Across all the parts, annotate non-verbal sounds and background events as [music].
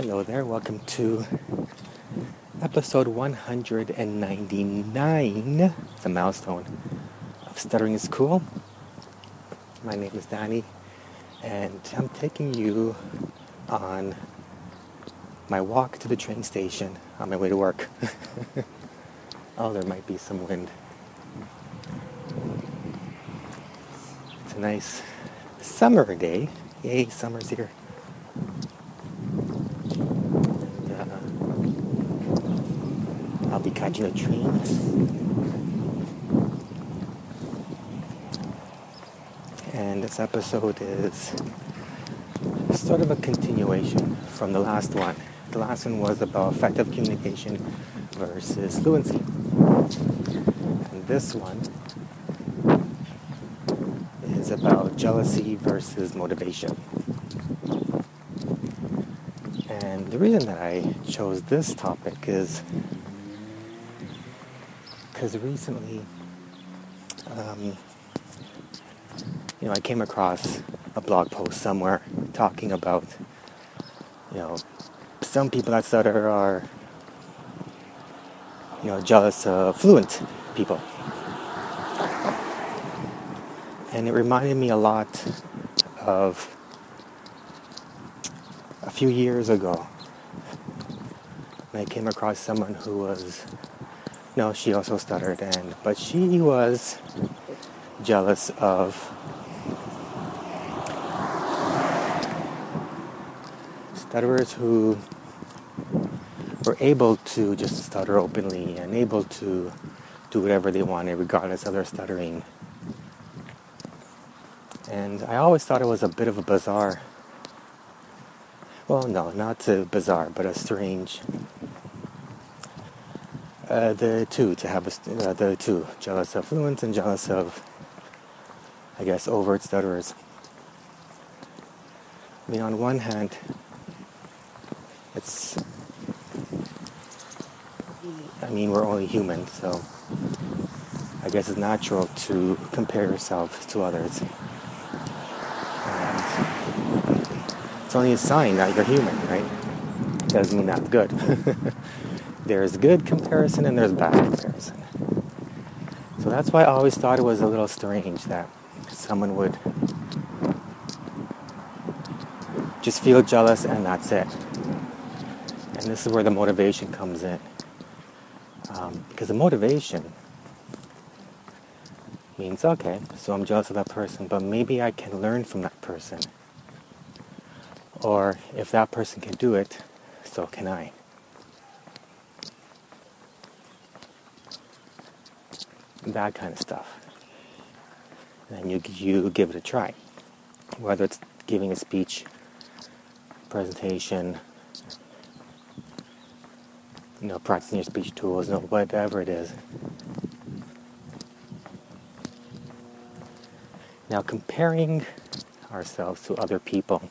Hello there, welcome to episode 199. It's a milestone of Stuttering is Cool. My name is Danny, and I'm taking you on my walk to the train station on my way to work. [laughs] oh, there might be some wind. It's a nice summer day. Yay, summer's here. And this episode is sort of a continuation from the last one. The last one was about effective communication versus fluency. And this one is about jealousy versus motivation. And the reason that I chose this topic is because recently, um, you know, I came across a blog post somewhere talking about, you know, some people that stutter are, you know, jealous of fluent people. And it reminded me a lot of a few years ago when I came across someone who was no, she also stuttered, and but she was jealous of stutterers who were able to just stutter openly and able to do whatever they wanted regardless of their stuttering. And I always thought it was a bit of a bizarre, well, no, not a bizarre, but a strange uh, the two to have a, uh, the two jealous of fluent and jealous of I guess overt stutterers. I mean, on one hand, it's I mean we're only human, so I guess it's natural to compare yourself to others. And it's only a sign that you're human, right? It doesn't mean that's good. [laughs] there's good comparison and there's bad comparison. So that's why I always thought it was a little strange that someone would just feel jealous and that's it. And this is where the motivation comes in. Um, because the motivation means, okay, so I'm jealous of that person, but maybe I can learn from that person. Or if that person can do it, so can I. that kind of stuff. And you, you give it a try. Whether it's giving a speech, presentation, you know, practicing your speech tools, you know, whatever it is. Now, comparing ourselves to other people,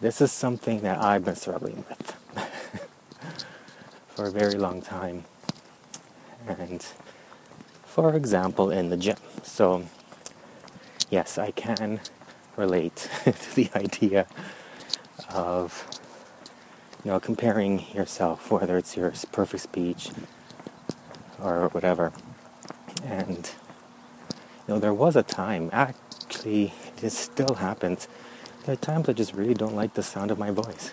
this is something that I've been struggling with [laughs] for a very long time and for example in the gym. So yes i can relate [laughs] to the idea of you know comparing yourself whether it's your perfect speech or whatever. And you know there was a time actually this still happens there are times i just really don't like the sound of my voice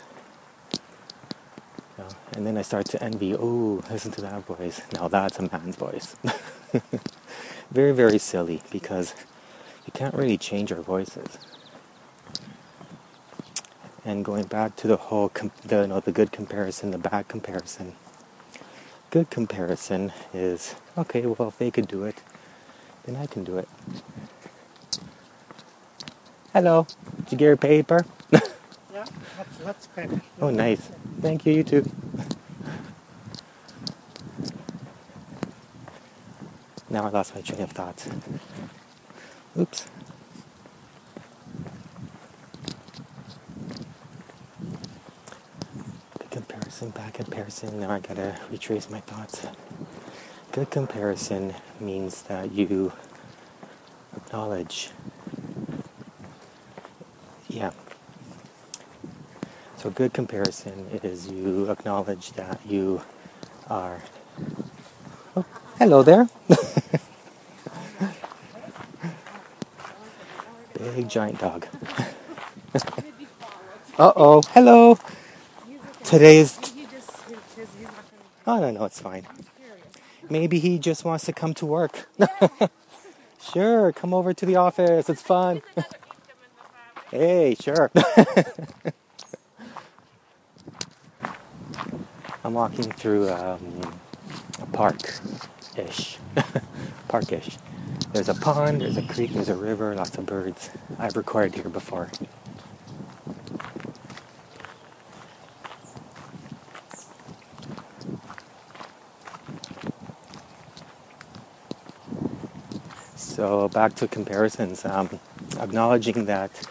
and then I start to envy, oh, listen to that voice. Now that's a man's voice. [laughs] very, very silly because you can't really change our voices. And going back to the whole, com- the, you know, the good comparison, the bad comparison. Good comparison is, okay, well, if they could do it, then I can do it. Hello, did you get your paper? [laughs] yeah, that's, that's better. Oh, nice. Thank you, you too. Now I lost my train of thought. Oops. Good comparison, bad comparison. Now I gotta retrace my thoughts. Good comparison means that you acknowledge. Yeah. So, good comparison is you acknowledge that you are. Oh, hello there. [laughs] Big giant dog. [laughs] uh oh, hello. Today's. Oh, no, no, it's fine. Maybe he just wants to come to work. [laughs] sure, come over to the office. It's fun. [laughs] hey, sure. I'm walking through um, a park-ish. Park-ish. There's a pond, there's a creek, there's a river, lots of birds. I've recorded here before. So back to comparisons, um, acknowledging that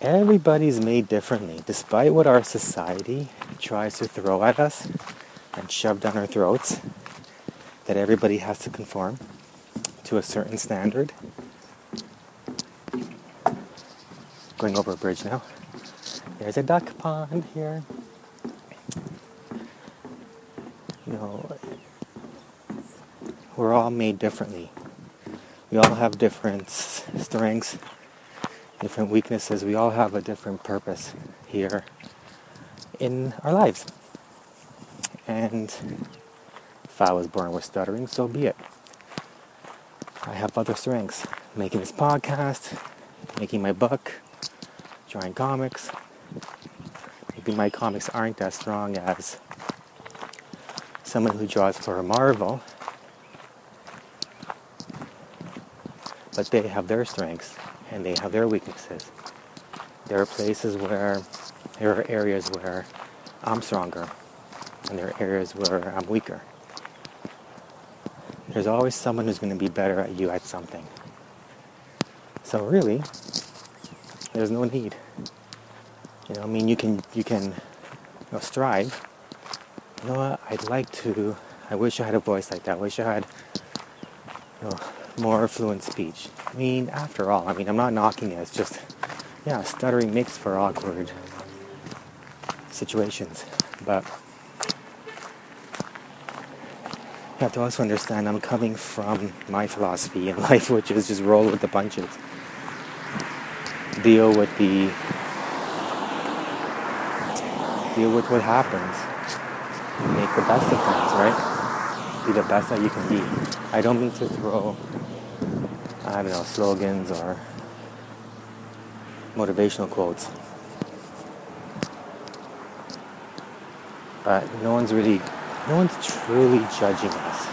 everybody's made differently, despite what our society tries to throw at us and shove down our throats. That everybody has to conform to a certain standard. Going over a bridge now. There's a duck pond here. You know, we're all made differently. We all have different strengths, different weaknesses. We all have a different purpose here in our lives. And if I was born with stuttering, so be it. I have other strengths making this podcast, making my book, drawing comics. Maybe my comics aren't as strong as someone who draws for Marvel but they have their strengths and they have their weaknesses. There are places where there are areas where I'm stronger and there are areas where I'm weaker. There's always someone who's going to be better at you at something. So really, there's no need. You know, I mean, you can you can you know, strive. You know what? I'd like to. I wish I had a voice like that. I wish I had. You know, more fluent speech. I mean, after all, I mean, I'm not knocking it. It's just, yeah, stuttering makes for awkward situations. But you have to also understand I'm coming from my philosophy in [laughs] life, which is just roll with the punches. Deal with the deal with what happens. Make the best of things, right? Be the best that you can be. I don't mean to throw I don't know, slogans or motivational quotes. But no one's really, no one's truly judging us.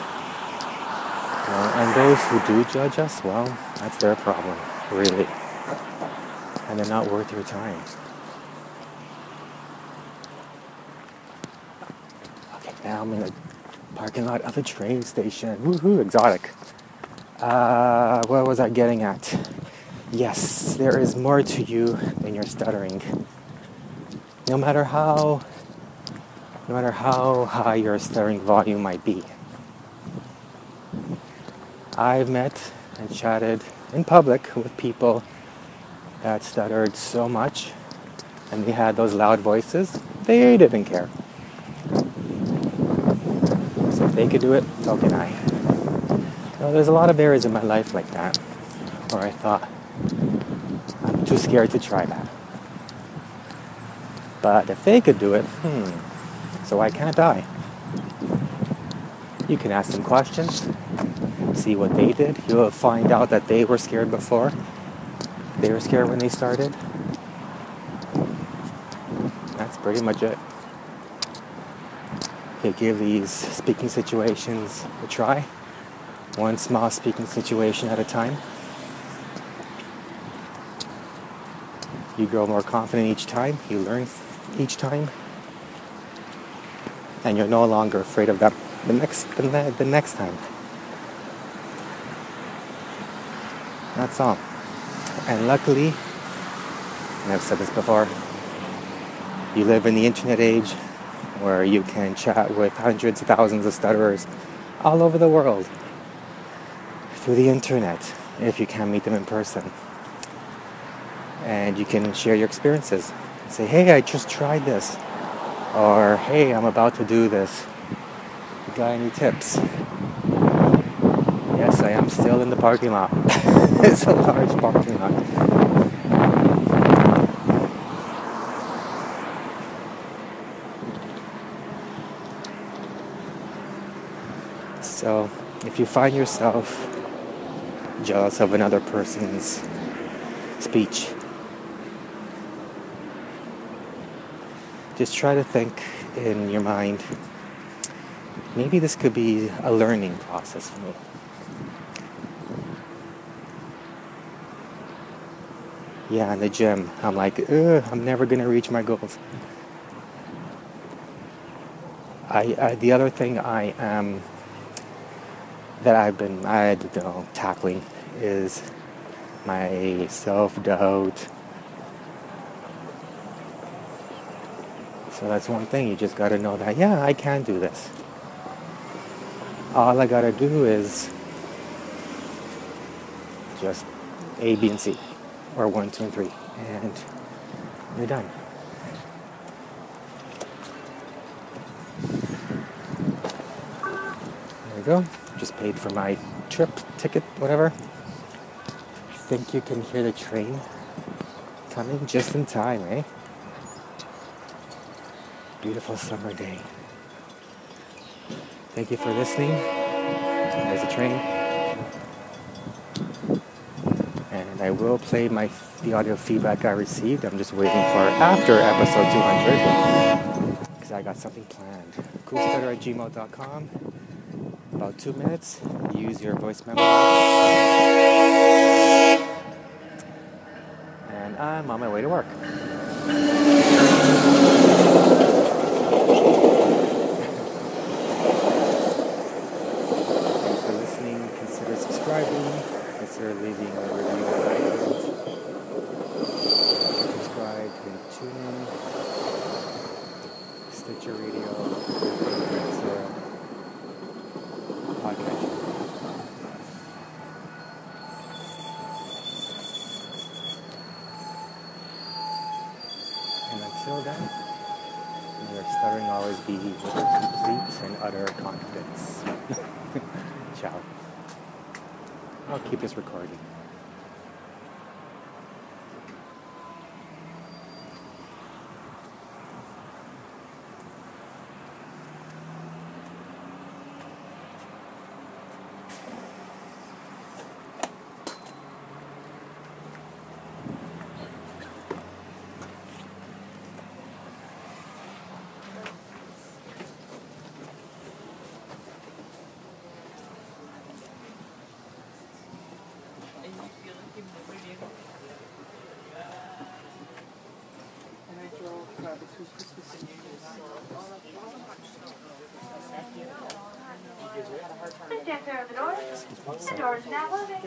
You know, and those who do judge us, well, that's their problem, really. And they're not worth your time. Okay, now I'm in the parking lot of the train station. Woohoo, exotic. Uh, what was I getting at? Yes, there is more to you than your stuttering. No matter how, no matter how high your stuttering volume might be. I've met and chatted in public with people that stuttered so much and they had those loud voices, they didn't care. So if they could do it, so can I know, there's a lot of areas in my life like that where I thought, I'm too scared to try that. But if they could do it, hmm, so why can't I? You can ask them questions, see what they did. You'll find out that they were scared before. They were scared when they started. That's pretty much it. You give these speaking situations a try one small speaking situation at a time. You grow more confident each time, you learn each time, and you're no longer afraid of them the next the, the next time. That's all. And luckily, and I've said this before, you live in the internet age where you can chat with hundreds of thousands of stutterers all over the world through the internet if you can't meet them in person. And you can share your experiences. Say, hey, I just tried this. Or, hey, I'm about to do this. You got any tips? Yes, I am still in the parking lot. [laughs] it's a large parking lot. So, if you find yourself jealous of another person's speech, just try to think in your mind maybe this could be a learning process for me. Yeah, in the gym, I'm like, I'm never gonna reach my goals. I, I the other thing I am that I've been I you know tackling is my self doubt. So that's one thing you just got to know that yeah I can do this. All I got to do is just A, B, and C, or one, two, and three, and you're done. There we go. Just paid for my trip ticket, whatever. I think you can hear the train coming just in time, eh? Beautiful summer day. Thank you for listening. There's a train. And I will play my the audio feedback I received. I'm just waiting for after episode 200 because I got something planned. Coolstutter at gmail.com. About two minutes. Use your voice memo. And I'm on my way to work. Thanks for listening. Consider subscribing. Consider leaving a review on iTunes. Subscribe and tune in. Stitcher Radio. your. And until then, may your stuttering always be with complete and utter confidence. [laughs] Ciao. I'll keep this recording. Stand clear the doors. The door is now moving.